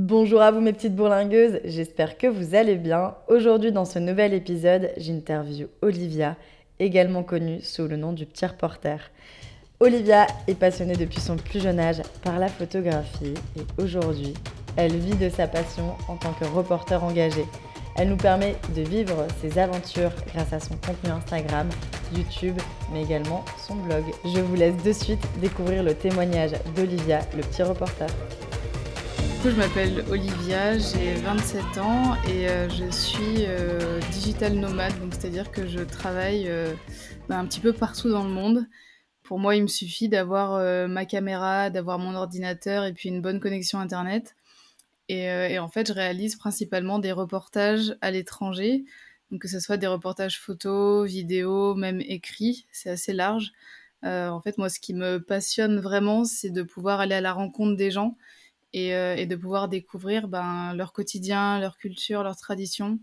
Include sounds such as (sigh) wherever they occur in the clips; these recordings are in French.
Bonjour à vous mes petites bourlingueuses, j'espère que vous allez bien. Aujourd'hui dans ce nouvel épisode, j'interview Olivia, également connue sous le nom du petit reporter. Olivia est passionnée depuis son plus jeune âge par la photographie et aujourd'hui, elle vit de sa passion en tant que reporter engagé. Elle nous permet de vivre ses aventures grâce à son contenu Instagram, YouTube, mais également son blog. Je vous laisse de suite découvrir le témoignage d'Olivia, le petit reporter. Je m'appelle Olivia, j'ai 27 ans et euh, je suis euh, digital nomade, donc c'est-à-dire que je travaille euh, bah, un petit peu partout dans le monde. Pour moi, il me suffit d'avoir ma caméra, d'avoir mon ordinateur et puis une bonne connexion Internet. Et, en fait, je réalise principalement des reportages à l'étranger, donc que ce soit des reportages photos, vidéos, même écrits, c'est assez large. En fait, moi, ce qui me passionne vraiment, c'est de pouvoir aller à la rencontre des gens et, euh, et de pouvoir découvrir ben, leur quotidien, leur culture, leurs traditions,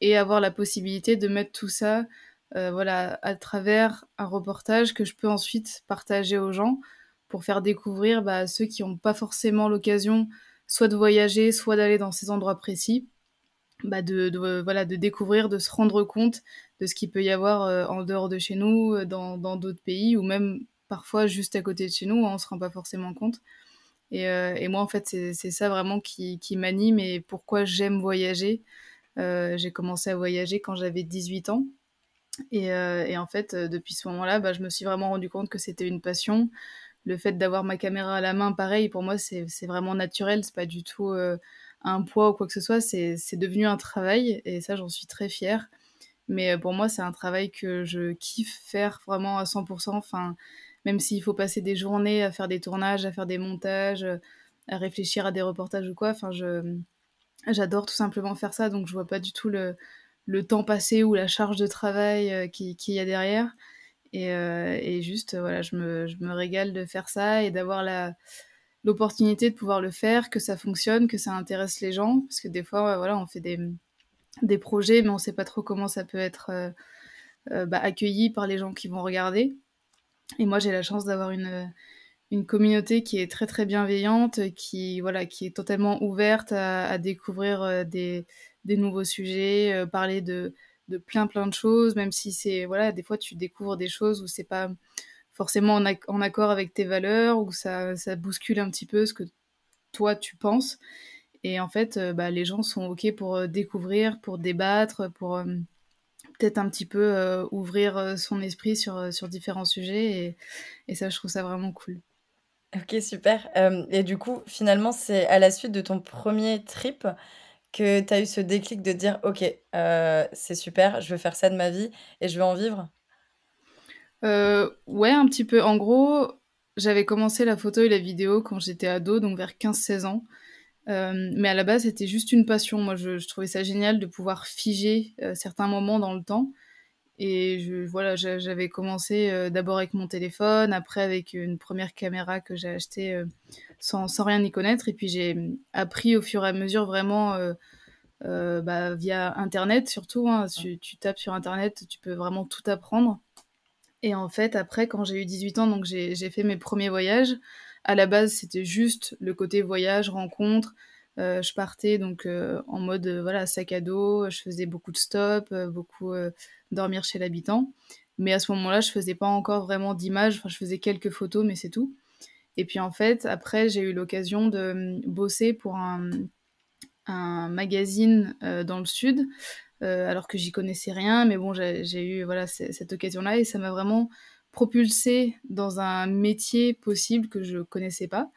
et avoir la possibilité de mettre tout ça voilà, à travers un reportage que je peux ensuite partager aux gens pour faire découvrir bah, ceux qui n'ont pas forcément l'occasion soit de voyager, soit d'aller dans ces endroits précis, bah de, voilà, de découvrir, de se rendre compte de ce qu'il peut y avoir euh, en dehors de chez nous, euh, dans d'autres pays, ou même parfois juste à côté de chez nous, hein, on ne se rend pas forcément compte. Et, euh, et moi, en fait, c'est ça vraiment qui, qui m'anime et pourquoi j'aime voyager. j'ai commencé à voyager quand j'avais 18 ans. Et, et, en fait, depuis ce moment-là, bah, je me suis vraiment rendu compte que c'était une passion, le fait d'avoir ma caméra à la main, pareil, pour moi, c'est vraiment naturel. C'est pas du tout euh, un poids ou quoi que ce soit. C'est devenu un travail et ça, j'en suis très fière. Mais euh, pour moi, c'est un travail que je kiffe faire vraiment à 100%. Enfin, même s'il faut passer des journées à faire des tournages, à faire des montages, à réfléchir à des reportages ou quoi. J'adore tout simplement faire ça. Donc, je vois pas du tout le, temps passé ou la charge de travail euh, qu'il qui y a derrière. Euh, et, juste, voilà, je me, régale de faire ça et d'avoir l'opportunité de pouvoir le faire, que ça fonctionne, que ça intéresse les gens, parce que des fois, voilà, on fait des, projets, mais on ne sait pas trop comment ça peut être euh, euh, bah, accueilli par les gens qui vont regarder. Et moi, j'ai la chance d'avoir une, une communauté qui est très très bienveillante, qui voilà, qui est totalement ouverte à, découvrir des, des, nouveaux sujets, parler de de plein plein de choses, même si c'est voilà, des fois tu découvres des choses où c'est pas forcément en, accord avec tes valeurs, ou ça, ça bouscule un petit peu ce que toi tu penses. Et en fait, euh, bah, les gens sont OK pour euh, découvrir, pour débattre, pour euh, peut-être un petit peu ouvrir son esprit sur, sur différents sujets. Et, et, ça, je trouve ça vraiment cool. Ok, super. et du coup, finalement, c'est à la suite de ton premier trip que tu as eu ce déclic de dire ok, euh, c'est super, je veux faire ça de ma vie et je veux en vivre? Euh, Ouais, un petit peu. En gros, j'avais commencé la photo et la vidéo quand j'étais ado, donc vers 15-16 ans. Euh, mais à la base, c'était juste une passion. Moi, je, trouvais ça génial de pouvoir figer certains moments dans le temps. Et je, voilà, j'avais commencé d'abord avec mon téléphone, après avec une première caméra que j'ai achetée sans, sans, rien y connaître. Et puis j'ai appris au fur et à mesure vraiment euh, euh, bah, via Internet surtout. Hein, tu, tu, tapes sur Internet, tu peux vraiment tout apprendre. Et en fait, après, quand j'ai eu 18 ans, donc j'ai fait mes premiers voyages. À la base, c'était juste le côté voyage, rencontre. Euh, je partais donc en mode voilà sac à dos. Je faisais beaucoup de stops, beaucoup dormir chez l'habitant. Mais à ce moment-là, je faisais pas encore vraiment d'images. Enfin, je faisais quelques photos, mais c'est tout. Et puis en fait, après, j'ai eu l'occasion de hum, bosser pour un, un magazine euh, dans le sud, euh, alors que j'y connaissais rien, mais bon, j'ai eu voilà cette occasion-là et ça m'a vraiment propulsé dans un métier possible que je connaissais pas.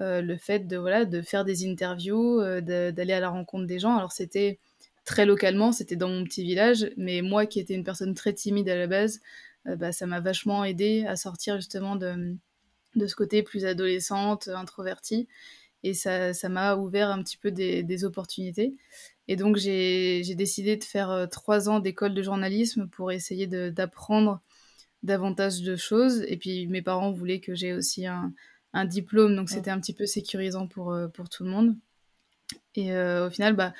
Euh, le fait de voilà de faire des interviews, d'aller à la rencontre des gens. Alors c'était très localement, c'était dans mon petit village, mais moi qui étais une personne très timide à la base, bah, ça m'a vachement aidé à sortir justement de de ce côté plus adolescente, introvertie. Et ça, m'a ouvert un petit peu des, des opportunités. Et donc, j'ai décidé de faire euh, trois ans d'école de journalisme pour essayer d'apprendre davantage de choses. Et puis, mes parents voulaient que j'ai aussi un, un, diplôme, donc c'était un petit peu sécurisant pour, euh, pour tout le monde. Et euh, au final, bah,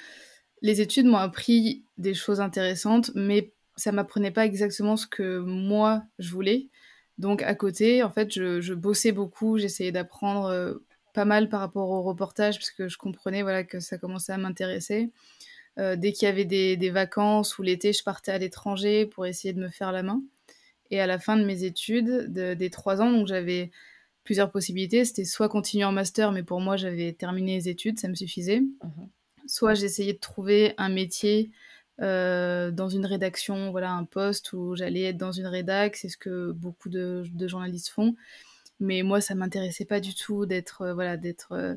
les études m'ont appris des choses intéressantes, mais ça m'apprenait pas exactement ce que moi je voulais. Donc à côté, en fait, je, bossais beaucoup, j'essayais d'apprendre euh, pas mal par rapport au reportage, parce que je comprenais voilà, que ça commençait à m'intéresser. dès qu'il y avait des, des vacances ou l'été, je partais à l'étranger pour essayer de me faire la main. Et à la fin de mes études, des trois ans, donc j'avais plusieurs possibilités. C'était soit continuer en master, mais pour moi, j'avais terminé les études, ça me suffisait. Mhm. Soit j'essayais de trouver un métier euh, dans une rédaction, voilà, un poste où j'allais être dans une rédac. C'est ce que beaucoup de, journalistes font. Mais moi, ça m'intéressait pas du tout d'être, euh, voilà, d'être euh,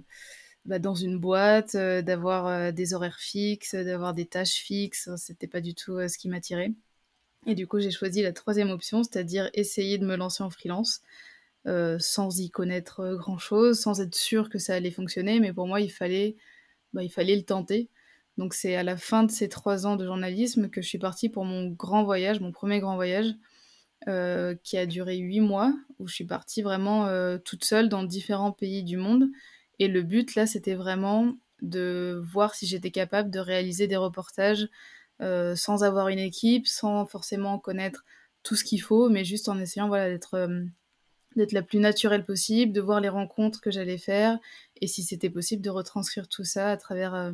bah, dans une boîte, d'avoir des horaires fixes, d'avoir des tâches fixes. C'était pas du tout ce qui m'attirait. Et du coup, j'ai choisi la troisième option, c'est-à-dire essayer de me lancer en freelance. Euh, sans y connaître euh, grand-chose, sans être sûr que ça allait fonctionner, mais pour moi, il fallait, bah, il fallait le tenter. Donc c'est à la fin de ces trois ans de journalisme que je suis partie pour mon grand voyage, mon premier grand voyage, euh, qui a duré huit mois, où je suis partie vraiment toute seule dans différents pays du monde. Et le but, là, c'était vraiment de voir si j'étais capable de réaliser des reportages euh, sans avoir une équipe, sans forcément connaître tout ce qu'il faut, mais juste en essayant voilà, d'être euh, d'être la plus naturelle possible, de voir les rencontres que j'allais faire, et si c'était possible de retranscrire tout ça à travers, euh,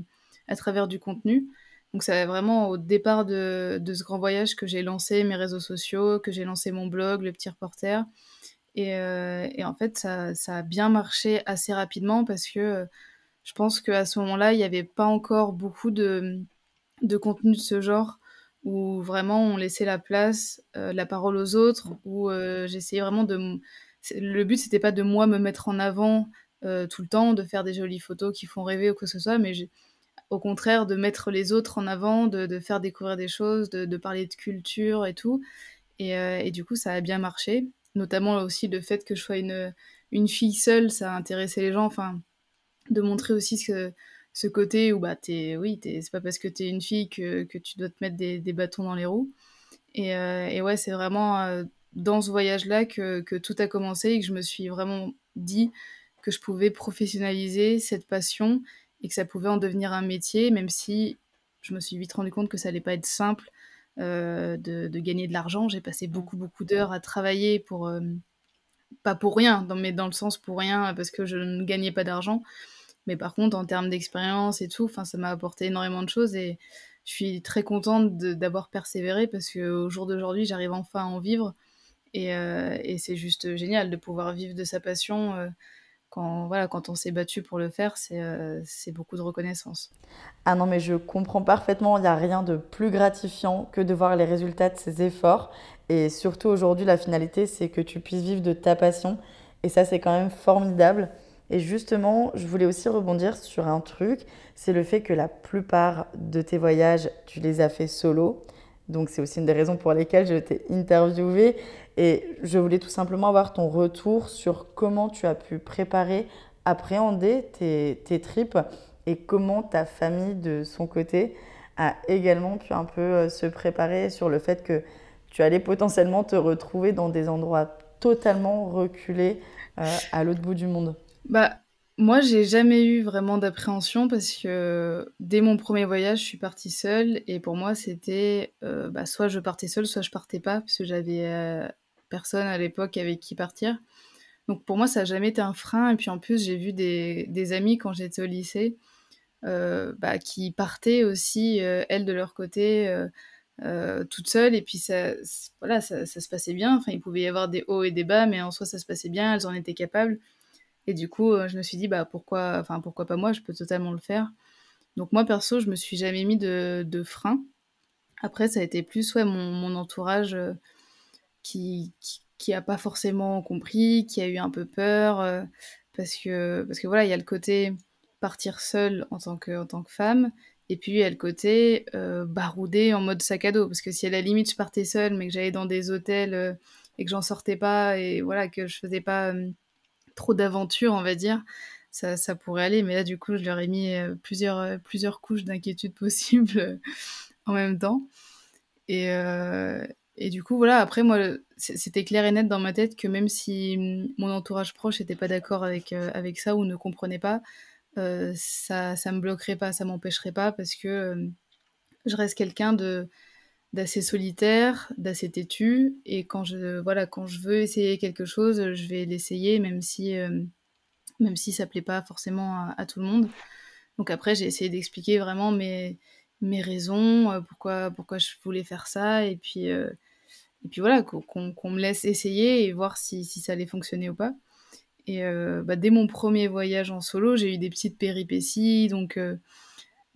à travers du contenu. Donc c'est vraiment au départ de, ce grand voyage que j'ai lancé mes réseaux sociaux, que j'ai lancé mon blog, le petit reporter. Et, et en fait, ça, ça, a bien marché assez rapidement parce que je pense qu'à ce moment-là, il n'y avait pas encore beaucoup de, de contenu de ce genre où vraiment on laissait la place, euh, la parole aux autres, où euh, j'essayais vraiment de... Le but, c'était pas de moi me mettre en avant euh, tout le temps, de faire des jolies photos qui font rêver ou quoi que ce soit, mais au contraire de mettre les autres en avant, de, faire découvrir des choses, de, parler de culture et tout. Et, et, du coup, ça a bien marché, notamment aussi le fait que je sois une, une fille seule, ça a intéressé les gens, enfin, de montrer aussi ce que ce côté où bah t'es oui c'est pas parce que t'es une fille que, que, tu dois te mettre des, des bâtons dans les roues. Et, euh, et ouais c'est vraiment euh, dans ce voyage là que, que, tout a commencé et que je me suis vraiment dit que je pouvais professionnaliser cette passion et que ça pouvait en devenir un métier même si je me suis vite rendu compte que ça allait pas être simple euh, de, de, gagner de l'argent. J'ai passé beaucoup beaucoup d'heures à travailler pour pas pour rien mais dans le sens pour rien parce que je ne gagnais pas d'argent mais par contre, en termes d'expérience et tout, ça m'a apporté énormément de choses et je suis très contente d'avoir persévéré parce qu'au jour d'aujourd'hui, j'arrive enfin à en vivre. Et, euh, et c'est juste génial de pouvoir vivre de sa passion. Euh, quand, voilà, quand on s'est battu pour le faire, euh, c'est beaucoup de reconnaissance. Ah non, mais je comprends parfaitement, il n'y a rien de plus gratifiant que de voir les résultats de ses efforts. Et surtout aujourd'hui, la finalité, c'est que tu puisses vivre de ta passion. Et ça, c'est quand même formidable. Et justement, je voulais aussi rebondir sur un truc, c'est le fait que la plupart de tes voyages, tu les as fait solo. Donc c'est aussi une des raisons pour lesquelles je t'ai interviewé. Et je voulais tout simplement avoir ton retour sur comment tu as pu préparer, appréhender tes, tes tripes et comment ta famille de son côté a également pu un peu euh, se préparer sur le fait que tu allais potentiellement te retrouver dans des endroits totalement reculés euh, à l'autre bout du monde. Bah, moi, j'ai jamais eu vraiment d'appréhension parce que dès mon premier voyage, je suis partie seule et pour moi, c'était euh, bah, soit je partais seule, soit je partais pas parce que j'avais euh, personne à l'époque avec qui partir. Donc pour moi, ça n'a jamais été un frein. Et puis en plus, j'ai vu des, des, amis quand j'étais au lycée euh, bah, qui partaient aussi, elles de leur côté, toutes seules. Et puis ça, se passait bien. Enfin, il pouvait y avoir des hauts et des bas, mais en soi, ça se passait bien. Elles en étaient capables. Et du coup, euh, je me suis dit, bah, pourquoi, enfin, pourquoi pas moi, je peux totalement le faire. Donc moi, perso, je me suis jamais mis de, frein. Après, ça a été plus ouais, mon, mon entourage euh, qui, qui, a pas forcément compris, qui a eu un peu peur, euh, parce, que, parce que voilà, il y a le côté partir seule en tant que, en tant que femme, et puis il y a le côté barouder en mode sac à dos, parce que si à la limite je partais seule, mais que j'allais dans des hôtels et que j'en sortais pas, et voilà, que je faisais pas trop d'aventure, on va dire, ça, pourrait aller. Mais là, du coup, je leur ai mis euh, plusieurs, euh, plusieurs couches d'inquiétude possibles euh, en même temps. Et, du coup, voilà, après, moi, c'était clair et net dans ma tête que même si mm, mon entourage proche n'était pas d'accord avec, ça ou ne comprenait pas, ça ça me bloquerait pas, ça m'empêcherait pas parce que je reste quelqu'un de d'assez solitaire, d'assez têtu. Et quand je, voilà, quand je veux essayer quelque chose, je vais l'essayer, même si, euh, même si ça plaît pas forcément à, tout le monde. Donc après, j'ai essayé d'expliquer vraiment mes, mes raisons, euh, pourquoi, pourquoi je voulais faire ça, et puis, euh, et puis voilà, qu'on me laisse essayer et voir si, si, ça allait fonctionner ou pas. Et euh, bah, dès mon premier voyage en solo, j'ai eu des petites péripéties, donc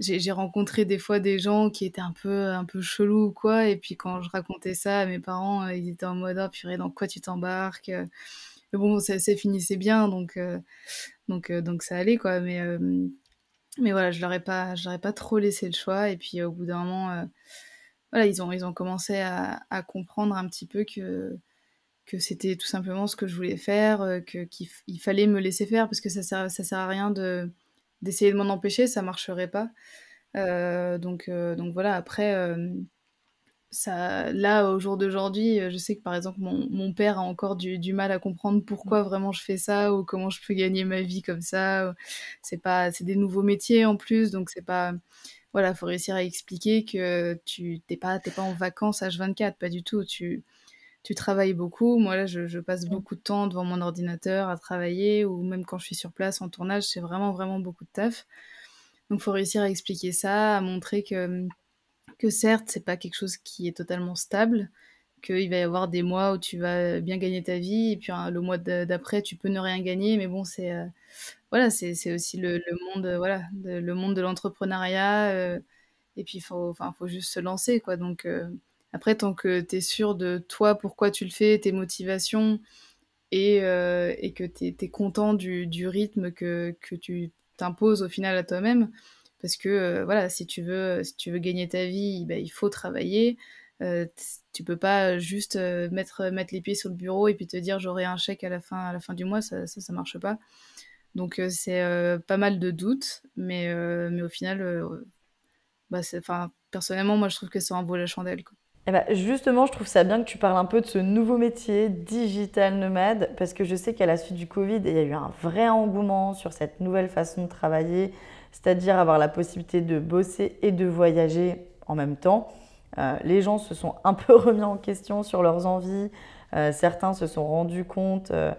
j'ai rencontré des fois des gens qui étaient un peu, un peu chelous ou quoi, et puis quand je racontais ça à mes parents, ils étaient en mode, oh purée, dans quoi tu t'embarques Mais bon, ça, finissait bien, donc, donc, donc ça allait, quoi, mais mais voilà, je leur pas, je leur ai pas trop laissé le choix. Et puis au bout d'un moment, euh, voilà, ils ont, ils ont commencé à, à, comprendre un petit peu que que c'était tout simplement ce que je voulais faire, euh, que qu'il fallait me laisser faire parce que ça sert, ça sert à rien de d'essayer de m'en empêcher, ça marcherait pas. Euh, donc donc voilà. Après ça, là, au jour d'aujourd'hui, euh, je sais que par exemple, mon, mon père a encore du, du, mal à comprendre pourquoi vraiment je fais ça ou comment je peux gagner ma vie comme ça. C'est pas, c'est des nouveaux métiers en plus, donc c'est pas, voilà, faut réussir à expliquer que tu t'es pas, t'es pas en vacances H24, pas du tout. Tu, tu travailles beaucoup. Moi là, je, je, passe beaucoup de temps devant mon ordinateur à travailler ou même quand je suis sur place en tournage, c'est vraiment vraiment beaucoup de taf. Donc faut réussir à expliquer ça, à montrer que que certes, c'est pas quelque chose qui est totalement stable, qu'il va y avoir des mois où tu vas bien gagner ta vie, et puis hein, le mois d'après, tu peux ne rien gagner, mais bon, c'est euh, voilà, c'est aussi le, monde, euh, voilà, de, le monde de l'entrepreneuriat, euh, et puis il faut, faut juste se lancer, quoi. Donc après, tant que tu es sûr de toi, pourquoi tu le fais, tes motivations, et, et que tu es, content du, du rythme que, que tu t'imposes au final à toi-même, parce que euh, voilà, si tu veux, si tu veux gagner ta vie, ben, il faut travailler. Euh, tu peux pas juste euh, mettre, mettre les pieds sur le bureau et puis te dire j'aurai un chèque à la fin, à la fin du mois, ça, ça, marche pas. Donc euh, c'est pas mal de doutes, mais, mais au final, bah, personnellement, moi je trouve que ça en vaut la chandelle. Quoi. Eh ben, justement, je trouve ça bien que tu parles un peu de ce nouveau métier, digital nomade, parce que je sais qu'à la suite du Covid, il y a eu un vrai engouement sur cette nouvelle façon de travailler, c'est-à-dire avoir la possibilité de bosser et de voyager en même temps. Euh, les gens se sont un peu (laughs) remis en question sur leurs envies. Euh, certains se sont rendus compte euh,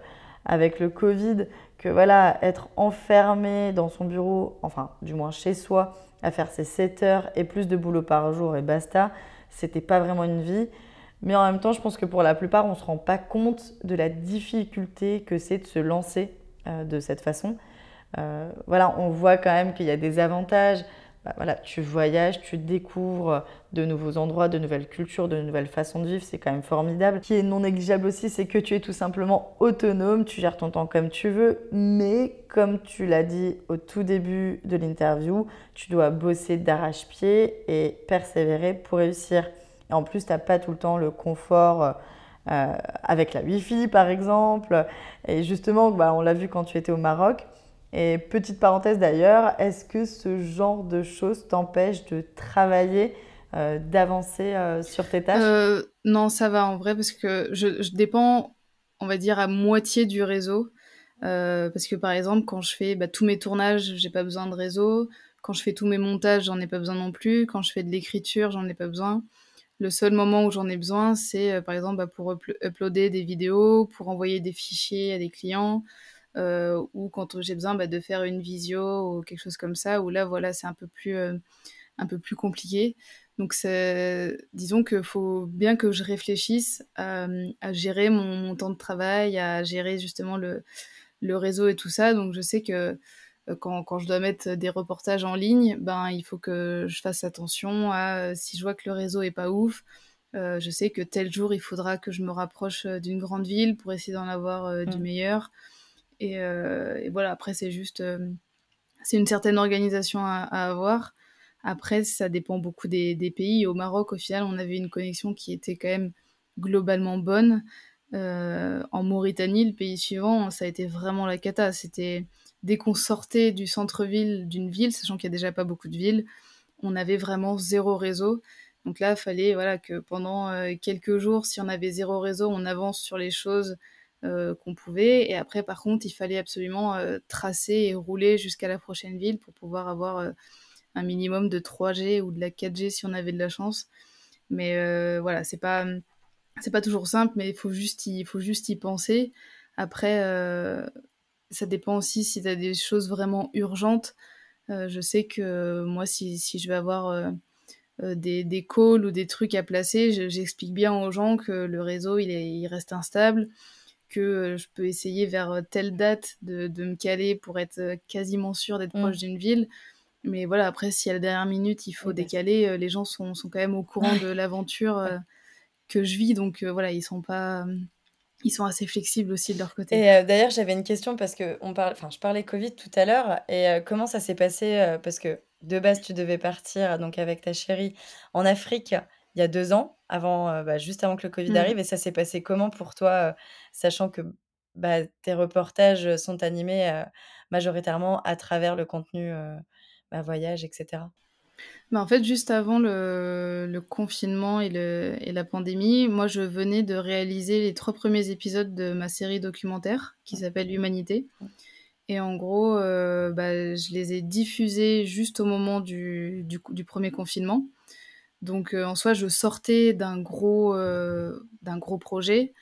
avec le Covid que voilà, être enfermé dans son bureau, enfin du moins chez soi, à faire ses 7 heures et plus de boulot par jour et basta, c'était pas vraiment une vie. Mais en même temps, je pense que pour la plupart, on ne se rend pas compte de la difficulté que c'est de se lancer de cette façon. Euh, voilà, on voit quand même qu'il y a des avantages. Bah, voilà, tu voyages, tu découvres de nouveaux endroits, de nouvelles cultures, de nouvelles façons de vivre, c'est quand même formidable. Ce qui est non négligeable aussi, c'est que tu es tout simplement autonome, tu gères ton temps comme tu veux, mais comme tu l'as dit au tout début de l'interview, tu dois bosser d'arrache-pied et persévérer pour réussir. Et en plus, tu n'as pas tout le temps le confort. Euh, avec la Wi-Fi par exemple. Et justement, bah, on l'a vu quand tu étais au Maroc, et petite parenthèse d'ailleurs, est-ce que ce genre de choses t'empêche de travailler, euh, d'avancer euh, sur tes tâches? Euh, Non, ça va en vrai parce que je, je, dépends, on va dire, à moitié du réseau. parce que par exemple, quand je fais bah, tous mes tournages, j'ai pas besoin de réseau. Quand je fais tous mes montages, j'en ai pas besoin non plus. Quand je fais de l'écriture, j'en ai pas besoin. Le seul moment où j'en ai besoin, c'est par exemple bah, pour uploader des vidéos, pour envoyer des fichiers à des clients, euh, ou quand j'ai besoin bah, de faire une visio ou quelque chose comme ça, où là, voilà, c'est un peu plus, euh, un peu plus compliqué. Donc, disons qu'il faut bien que je réfléchisse à, gérer mon, temps de travail, à gérer justement le, le, réseau et tout ça. Donc, je sais que euh, quand, quand, je dois mettre des reportages en ligne, ben, il faut que je fasse attention à si je vois que le réseau est pas ouf. Euh, je sais que tel jour, il faudra que je me rapproche d'une grande ville pour essayer d'en avoir du mmh. meilleur. Euh, et, voilà, après, c'est juste. Euh, c'est une certaine organisation à, avoir. Après, ça dépend beaucoup des, pays. Au Maroc, au final, on avait une connexion qui était quand même globalement bonne. Euh, en Mauritanie, le pays suivant, ça a été vraiment la cata. C'était dès qu'on sortait du centre-ville d'une ville, sachant qu'il n'y a déjà pas beaucoup de villes, on avait vraiment zéro réseau. Donc là, il fallait voilà, que pendant quelques jours, si on avait zéro réseau, on avance sur les choses qu'on pouvait. Et après, par contre, il fallait absolument euh, tracer et rouler jusqu'à la prochaine ville pour pouvoir avoir euh, un minimum de 3G ou de la 4G si on avait de la chance. Mais voilà, c'est pas c'est pas toujours simple, mais il faut juste y, faut juste y penser. Après, ça dépend aussi si tu as des choses vraiment urgentes. je sais que moi, si, si je vais avoir des, des, calls ou des trucs à placer, j'explique bien aux gens que le réseau, il, est, il reste instable, que je peux essayer vers telle date de, de me caler pour être quasiment sûr d'être proche mmh. d'une ville. Mais voilà, après, si à la dernière minute, il faut décaler, les gens sont, sont, quand même au courant de l'aventure que je vis. Donc voilà, ils sont pas ils sont assez flexibles aussi de leur côté. Et d'ailleurs, j'avais une question parce que on parle, enfin, je parlais Covid tout à l'heure. Et comment ça s'est passé Parce que de base, tu devais partir donc avec ta chérie en Afrique il y a deux ans, avant, bah, juste avant que le Covid mmh. arrive. Et ça s'est passé comment pour toi, sachant que bah, tes reportages sont animés majoritairement à travers le contenu bah, voyage, etc. Bah, en fait, juste avant le, confinement et, le, et, la pandémie, moi, je venais de réaliser les trois premiers épisodes de ma série documentaire qui s'appelle Humanité. Et en gros, euh, je les ai diffusés juste au moment du, du, premier confinement. Donc, euh, en soi, je sortais d'un gros, euh, d'un gros projet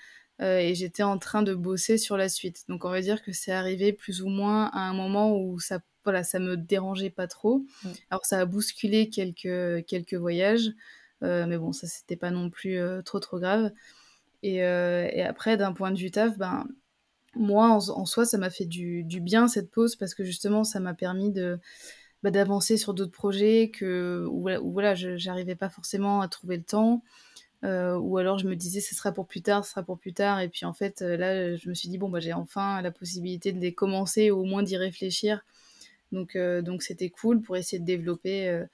et j'étais en train de bosser sur la suite. Donc, on va dire que c'est arrivé plus ou moins à un moment où ça voilà, ça me dérangeait pas trop. Mmh. Alors ça a bousculé quelques, quelques voyages, euh, mais bon, ça c'était pas non plus euh, trop trop grave. Et, euh, et après, d'un point de vue taf, ben, moi en, soi, ça m'a fait du, du, bien cette pause parce que justement, ça m'a permis de bah, d'avancer sur d'autres projets que, où, voilà, je j'arrivais pas forcément à trouver le temps. ou alors je me disais ce sera pour plus tard, ce sera pour plus tard. Et puis en fait, là, je me suis dit, bon, bah, j'ai enfin la possibilité de les commencer, ou au moins d'y réfléchir donc, euh, donc c'était cool pour essayer de développer, euh,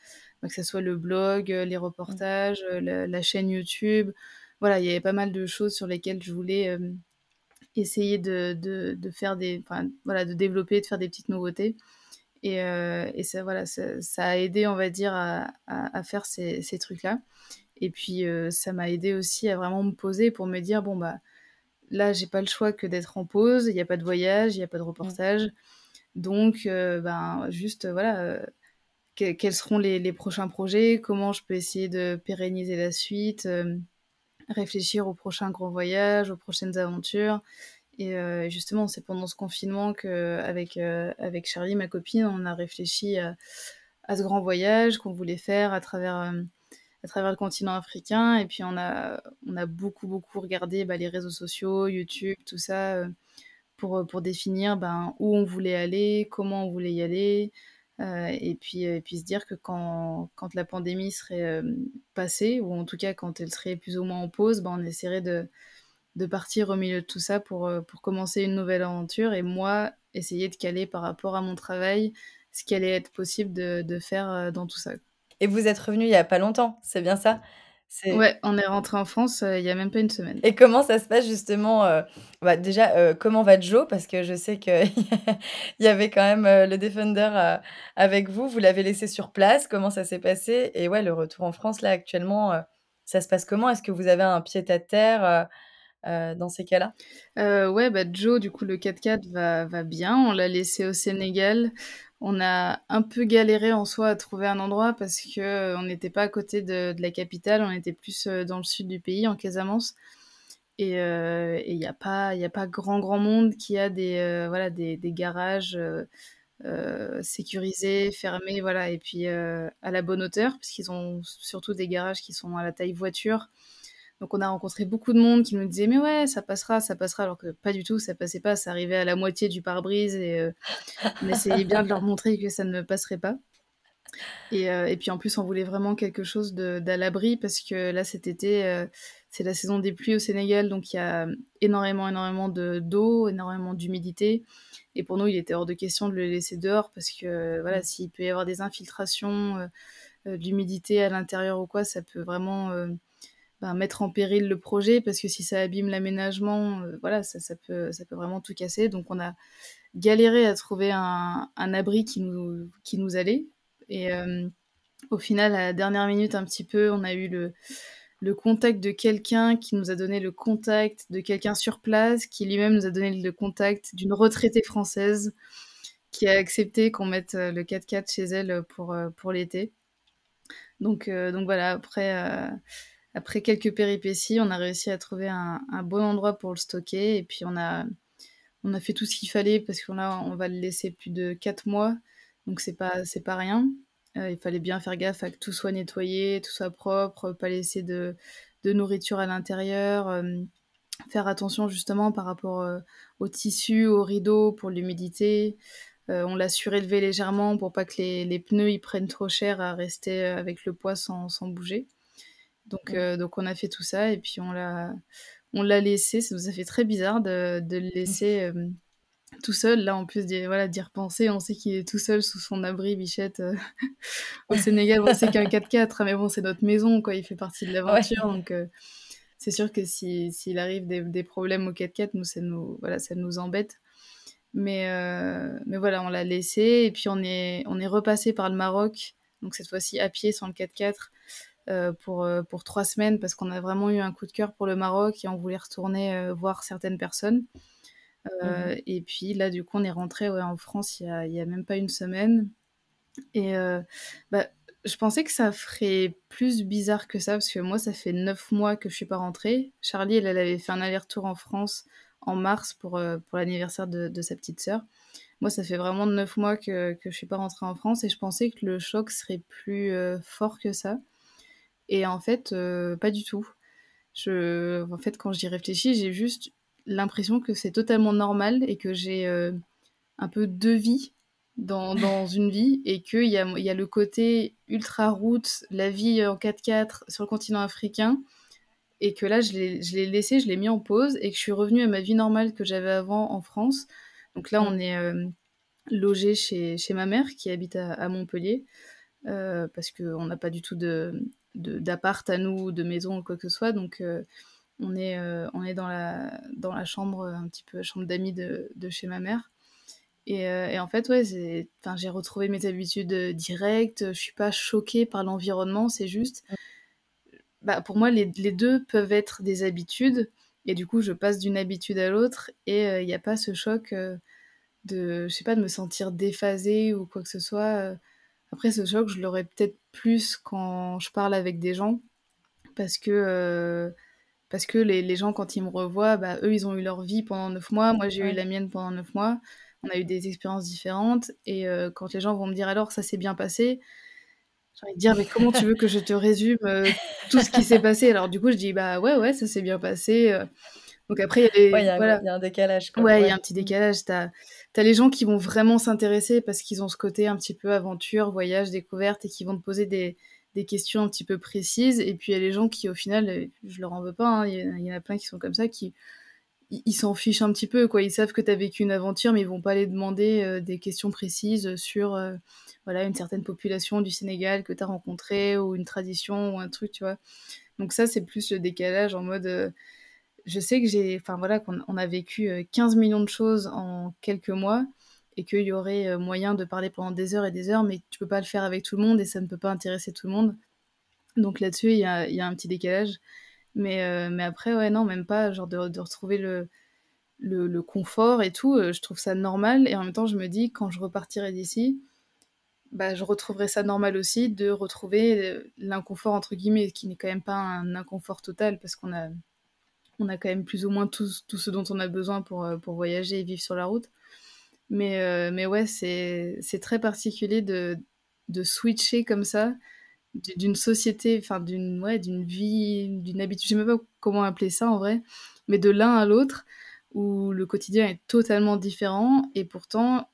bah, que ce soit le blog, euh, les reportages, la, chaîne YouTube. Voilà, il y avait pas mal de choses sur lesquelles je voulais essayer de, de, faire des, voilà, de développer, de faire des petites nouveautés. Et, et ça, voilà, ça, a aidé, on va dire, à, à, faire ces, ces trucs-là. Et puis, ça m'a aidé aussi à vraiment me poser pour me dire, bon, bah, là, j'ai pas le choix que d'être en pause, il n'y a pas de voyage, il n'y a pas de mmh. reportage. Donc, euh, ben, juste, euh, voilà, euh, quels seront les, prochains projets, comment je peux essayer de pérenniser la suite, réfléchir au prochain grand voyage, aux prochaines aventures. Et justement, c'est pendant ce confinement qu'avec avec Charlie, ma copine, on a réfléchi à, ce grand voyage qu'on voulait faire à travers, à travers le continent africain. Et puis, on a, on a beaucoup, beaucoup regardé bah, les réseaux sociaux, YouTube, tout ça pour, pour définir ben, où on voulait aller, comment on voulait y aller, euh, et, puis, puis se dire que quand, quand la pandémie serait euh, passée, ou en tout cas quand elle serait plus ou moins en pause, ben, on essaierait de, de partir au milieu de tout ça pour, euh, pour commencer une nouvelle aventure, et moi, essayer de caler par rapport à mon travail ce qui allait être possible de, de faire dans tout ça. Et vous êtes revenu il n'y a pas longtemps, c'est bien ça? Ouais, on est rentré en France, il y a même pas une semaine. Et comment ça se passe justement, bah, déjà, comment va Joe? Parce que je sais qu'il (laughs) y avait quand même, le Defender, avec vous. Vous l'avez laissé sur place. Comment ça s'est passé? Et ouais, le retour en France là actuellement, ça se passe comment? Est-ce que vous avez un pied à terre, dans ces cas-là? ouais, bah, Joe, du coup, le 4x4 va va bien. On l'a laissé au Sénégal. On a un peu galéré en soi à trouver un endroit parce que euh, on n'était pas à côté de, la capitale, on était plus euh, dans le sud du pays, en Casamance. Et euh, il n'y a pas, il a pas grand grand monde qui a des voilà des, garages sécurisés, fermés, voilà. Et puis à la bonne hauteur, parce qu'ils ont surtout des garages qui sont à la taille voiture. Donc on a rencontré beaucoup de monde qui nous disait mais ouais ça passera, ça passera alors que pas du tout, ça passait pas, ça arrivait à la moitié du pare-brise et euh, on essayait bien de leur montrer que ça ne passerait pas. Et, euh, et puis en plus on voulait vraiment quelque chose d'à l'abri parce que là cet été euh, c'est la saison des pluies au Sénégal donc il y a énormément énormément d'eau, énormément d'humidité et pour nous il était hors de question de le laisser dehors parce que voilà s'il peut y avoir des infiltrations, d'humidité à l'intérieur ou quoi ça peut vraiment ben, mettre en péril le projet parce que si ça abîme l'aménagement, euh, voilà, ça, peut, ça peut vraiment tout casser. Donc on a galéré à trouver un, abri qui nous, allait. Et euh, au final, à la dernière minute, un petit peu, on a eu le, le contact de quelqu'un qui nous a donné le contact de quelqu'un sur place, qui lui-même nous a donné le contact d'une retraitée française qui a accepté qu'on mette euh, le 4x4 chez elle pour, pour l'été. Donc, donc voilà, après après quelques péripéties, on a réussi à trouver un, bon endroit pour le stocker et puis on a, fait tout ce qu'il fallait parce qu'on on va le laisser plus de 4 mois, donc c'est pas c'est pas rien. il fallait bien faire gaffe à que tout soit nettoyé, tout soit propre, pas laisser de nourriture à l'intérieur, faire attention justement par rapport, au tissu, aux rideaux pour l'humidité. on l'a surélevé légèrement pour pas que les pneus, ils prennent trop cher à rester, avec le poids sans bouger. Donc donc on a fait tout ça et puis on l'a on l'a laissé, ça nous a fait très bizarre de, de le laisser tout seul. Là, en plus d'y voilà, d'y repenser, on sait qu'il est tout seul sous son abri, Bichette. (laughs) au Sénégal, on sait qu'un (laughs) 4x4, mais bon, c'est notre maison, quoi. Il fait partie de l'aventure, donc c'est sûr que s'il si, arrive des, des, problèmes au 4x4, nous, ça nous, voilà, ça nous embête. Mais, mais voilà, on l'a laissé, et puis on est, on est repassé par le Maroc, donc cette fois-ci à pied sans le 4x4. Euh, pour, euh, pour trois semaines parce qu'on a vraiment eu un coup de cœur pour le Maroc et on voulait retourner euh, voir certaines personnes. Mmh et puis là, du coup, on est rentré ouais, en France il y, a, a même pas une semaine. Et bah, je pensais que ça ferait plus bizarre que ça, parce que moi, ça fait neuf mois que je suis pas rentrée. Charlie, elle, elle avait fait un aller-retour en France en mars pour, pour l'anniversaire de, de, sa petite sœur. Moi, ça fait vraiment neuf mois que, que je suis pas rentrée en France et je pensais que le choc serait plus fort que ça. Et en fait, euh, pas du tout. Je, en fait, quand j'y réfléchis, j'ai juste l'impression que c'est totalement normal et que j'ai euh, un peu deux vies dans, dans (laughs) une vie et qu'il y a, y a le côté ultra route, la vie en 4x4 sur le continent africain et que là, je l'ai laissé, je l'ai mis en pause et que je suis revenue à ma vie normale que j'avais avant en France. Donc là, on est euh, logé chez, chez ma mère qui habite à, à Montpellier parce qu'on n'a pas du tout de, d'appart à nous, de maison ou quoi que ce soit. Donc euh, on est, euh, on est dans, la, dans la chambre, un petit peu chambre d'amis de, de, chez ma mère. Et, euh, et en fait, ouais, j'ai retrouvé mes habitudes directes. Je suis pas choquée par l'environnement. C'est juste, bah, pour moi, les, les, deux peuvent être des habitudes. Et du coup, je passe d'une habitude à l'autre. Et il n'y a pas ce choc de, je sais pas, de me sentir déphasée ou quoi que ce soit. Après, ce choc, je l'aurais peut-être plus quand je parle avec des gens, parce que, euh, parce que les, les, gens, quand ils me revoient, bah, eux, ils ont eu leur vie pendant neuf mois, moi, j'ai eu la mienne pendant neuf mois, on a eu des expériences différentes, et euh, quand les gens vont me dire alors, ça s'est bien passé, j'ai envie de dire, mais comment tu veux que je te résume euh, tout ce qui s'est (laughs) passé? Alors, du coup, je dis, bah ouais, ouais, ça s'est bien passé. Donc après, il y, a, voilà. y a un décalage. Ouais, il y a un petit décalage. Tu as, les gens qui vont vraiment s'intéresser parce qu'ils ont ce côté un petit peu aventure, voyage, découverte et qui vont te poser des, des questions un petit peu précises. Et puis il y a les gens qui, au final, euh, je leur en veux pas, hein, il y, en a plein qui sont comme ça, qui ils s'en fichent un petit peu. quoi. Ils savent que tu as vécu une aventure, mais ils vont pas aller demander euh, des questions précises sur euh, voilà, une certaine population du Sénégal que tu as rencontrée ou une tradition ou un truc, tu vois. Donc ça, c'est plus le décalage en mode je sais que j'ai, enfin voilà, qu'on on a vécu 15 euh, millions de choses en quelques mois et qu'il y aurait euh, moyen de parler pendant des heures et des heures, mais tu peux pas le faire avec tout le monde et ça ne peut pas intéresser tout le monde. Donc là-dessus, il y a, un petit décalage. Mais, euh, mais après, ouais, non, même pas, genre de, retrouver le, confort et tout, je trouve ça normal. Et en même temps, je me dis, quand je repartirai d'ici, bah, je retrouverai ça normal aussi, de retrouver l'inconfort, entre guillemets, qui n'est quand même pas un inconfort total, parce qu'on a on a quand même plus ou moins tout, tout ce dont on a besoin pour, euh, pour voyager et vivre sur la route. Mais, euh, mais ouais, c'est très particulier de, de switcher comme ça d'une société, enfin d'une ouais, d'une vie, d'une habitude, je ne sais même pas comment appeler ça en vrai, mais de l'un à l'autre, où le quotidien est totalement différent et pourtant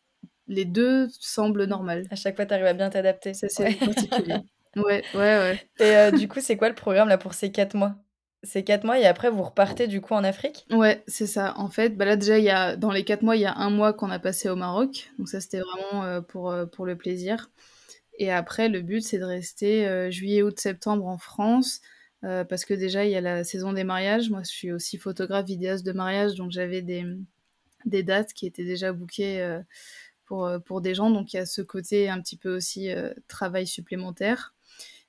les deux semblent normales. À chaque fois, tu arrives à bien t'adapter. Ça, c'est particulier. (laughs) Ouais, ouais, ouais. Et euh, du coup, c'est quoi le programme là pour ces quatre mois? C'est quatre mois et après vous repartez du coup en Afrique? Ouais, c'est ça. En fait, bah là déjà, dans les quatre mois, il y a un mois qu'on a passé au Maroc. Donc ça, c'était vraiment euh, pour, euh, pour le plaisir. Et après, le but, c'est de rester euh, juillet, août, septembre en France. parce que déjà, il y a la saison des mariages. Moi, je suis aussi photographe, vidéaste de mariage. Donc j'avais des, des dates qui étaient déjà bookées pour, pour des gens. Donc il y a ce côté un petit peu aussi travail supplémentaire.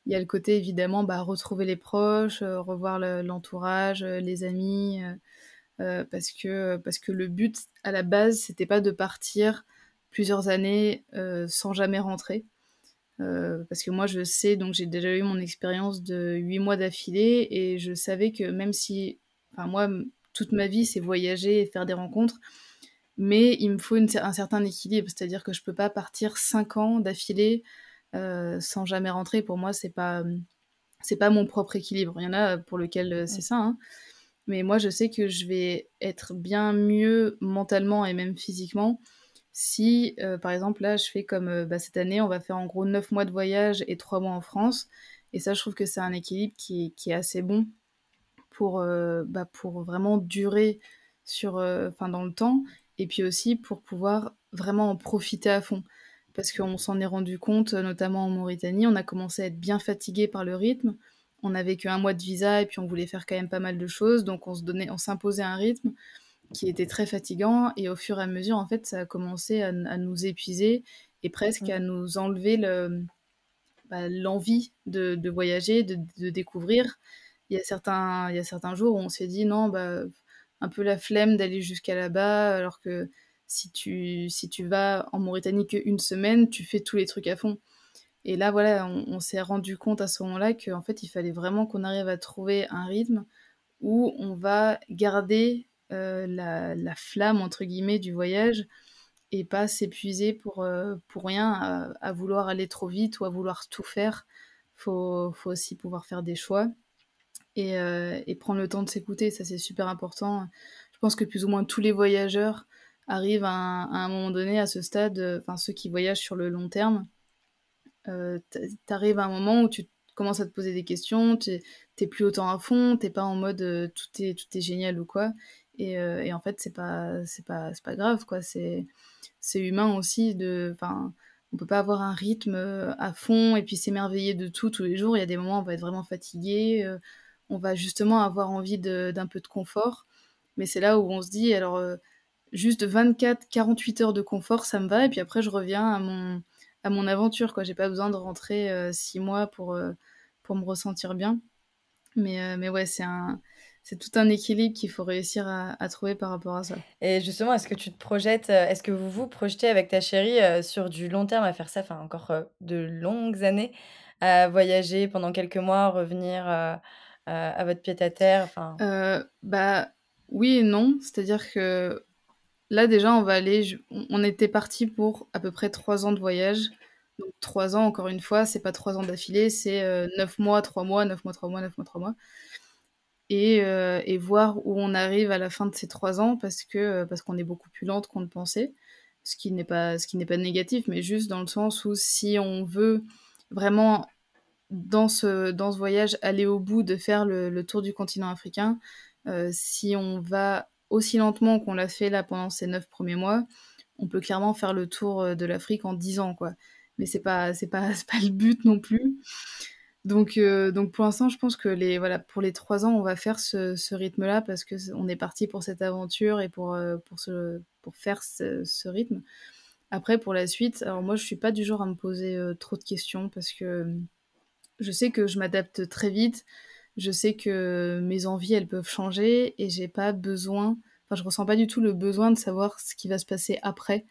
Il y a le côté évidemment bah, retrouver les proches, euh, revoir l'entourage, euh, les amis, euh, parce, que, le but à la base, c'était pas de partir plusieurs années sans jamais rentrer. parce que moi, je sais, donc j'ai déjà eu mon expérience de huit mois d'affilée et je savais que même si, enfin moi, toute ma vie, c'est voyager et faire des rencontres, mais il me faut un certain équilibre, c'est-à-dire que je peux pas partir 5 ans d'affilée sans jamais rentrer. Pour moi, c'est pas c'est pas mon propre équilibre. Il y en a pour lequel c'est ça, hein. mais moi je sais que je vais être bien mieux mentalement et même physiquement si, par exemple, là, je fais comme bah, cette année, on va faire en gros 9 mois de voyage et 3 mois en France. Et ça, je trouve que c'est un équilibre qui, qui, est assez bon pour, bah, pour vraiment durer sur, enfin dans le temps et puis aussi pour pouvoir vraiment en profiter à fond. Parce qu'on s'en est rendu compte, notamment en Mauritanie, on a commencé à être bien fatigué par le rythme. On avait qu'un mois de visa et puis on voulait faire quand même pas mal de choses, donc on se donnait, on s'imposait un rythme qui était très fatigant et au fur et à mesure, en fait, ça a commencé à, nous épuiser et presque à nous enlever le, bah, l'envie de, de, voyager, de, de, découvrir. Il y, a certains, il y a certains jours où on s'est dit non, bah, un peu la flemme d'aller jusqu'à là-bas, alors que si tu, si tu vas en Mauritanie qu'une semaine, tu fais tous les trucs à fond. Et là, voilà, on, s'est rendu compte à ce moment-là qu'en fait, il fallait vraiment qu'on arrive à trouver un rythme où on va garder euh, la, la, flamme, entre guillemets, du voyage et pas s'épuiser pour, euh, pour rien, à, vouloir aller trop vite ou à vouloir tout faire. Faut, faut aussi pouvoir faire des choix et, euh, et prendre le temps de s'écouter, ça c'est super important. Je pense que plus ou moins tous les voyageurs arrivent à un, moment donné à ce stade, euh, enfin ceux qui voyagent sur le long terme, euh, t'arrives à un moment où tu commences à te poser des questions, t'es plus autant à fond, t'es pas en mode euh, tout, est, tout est génial ou quoi. Et, en fait, c'est pas, pas, pas grave, quoi. C'est humain aussi de. On peut pas avoir un rythme à fond et puis s'émerveiller de tout tous les jours. Il y a des moments où on va être vraiment fatigué, on va justement avoir envie d'un peu de confort. Mais c'est là où on se dit, alors, juste 24, 48 heures de confort, ça me va. Et puis après, je reviens à mon, à mon aventure. quoi. J'ai pas besoin de rentrer 6 euh, mois pour, euh, pour me ressentir bien. Mais, mais ouais, c'est un c'est tout un équilibre qu'il faut réussir à, à, trouver par rapport à ça. Et justement, est-ce que tu te projettes, est-ce que vous vous projetez avec ta chérie sur du long terme à faire ça, enfin encore de longues années, à voyager pendant quelques mois, revenir euh, à votre pied-à-terre enfin... Euh, bah oui et non, c'est-à-dire que là déjà on va aller, on était parti pour à peu près trois ans de voyage. Donc trois ans, encore une fois, c'est pas trois ans d'affilée, c'est euh, neuf mois, trois mois, neuf mois, trois mois, neuf mois, trois mois. Et, et, voir où on arrive à la fin de ces trois ans parce que parce qu'on est beaucoup plus lente qu'on le pensait, ce qui n'est pas ce qui n'est pas négatif, mais juste dans le sens où si on veut vraiment dans ce, dans ce voyage, aller au bout de faire le, tour du continent africain, euh, si on va aussi lentement qu'on l'a fait là pendant ces neuf premiers mois, on peut clairement faire le tour euh, de l'Afrique en dix ans, quoi. Mais c'est pas, c'est pas, (laughs) pas le but non plus. Donc, euh, donc pour l'instant, je pense que les, voilà, pour les trois ans, on va faire ce, rythme-là parce que on est parti pour cette aventure et pour, pour, ce, pour faire ce, ce, rythme. Après, pour la suite, alors moi, je suis pas du genre à me poser trop de questions parce que je sais que je m'adapte très vite. Je sais que mes envies, elles peuvent changer et j'ai pas besoin. Enfin, je ressens pas du tout le besoin de savoir ce qui va se passer après.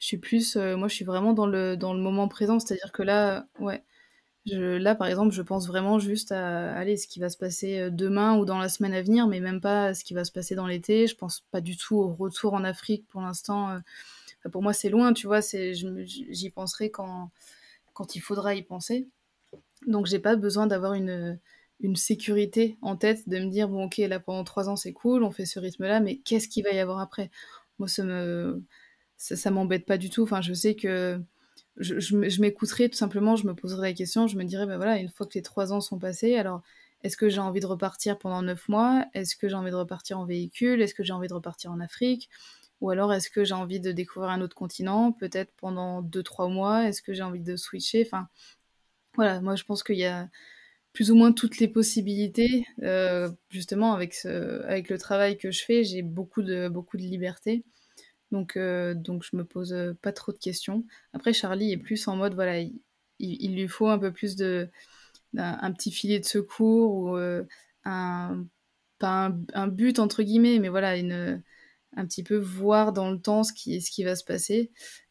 Je suis plus, euh, moi, je suis vraiment dans le dans le moment présent. C'est-à-dire que là, ouais, là, par exemple, je pense vraiment juste à, aller ce qui va se passer euh, demain ou dans la semaine à venir, mais même pas à ce qui va se passer dans l'été. Je pense pas du tout au retour en Afrique pour l'instant. Euh. pour moi, c'est loin, tu vois. C'est, j'y penserai quand quand il faudra y penser. Donc j'ai pas besoin d'avoir une, une sécurité en tête, de me dire bon ok là pendant trois ans c'est cool, on fait ce rythme-là, mais qu'est-ce qu'il va y avoir après? Moi ça me ça, m'embête pas du tout. Enfin je sais que je, m'écouterai tout simplement, je me poserai la question, je me dirais ben voilà une fois que les trois ans sont passés, alors est-ce que j'ai envie de repartir pendant neuf mois? Est-ce que j'ai envie de repartir en véhicule? Est-ce que j'ai envie de repartir en Afrique? Ou alors est-ce que j'ai envie de découvrir un autre continent, peut-être pendant deux trois mois? Est-ce que j'ai envie de switcher? Enfin voilà, moi je pense qu'il y a plus ou moins toutes les possibilités. Euh, justement, avec, le travail que je fais, j'ai beaucoup de, liberté. Donc, euh, donc je me pose pas trop de questions. Après, Charlie est plus en mode, voilà, il, lui faut un peu plus de un, petit filet de secours ou euh, un, pas un, but entre guillemets, mais voilà, une, un petit peu voir dans le temps ce qui va se passer.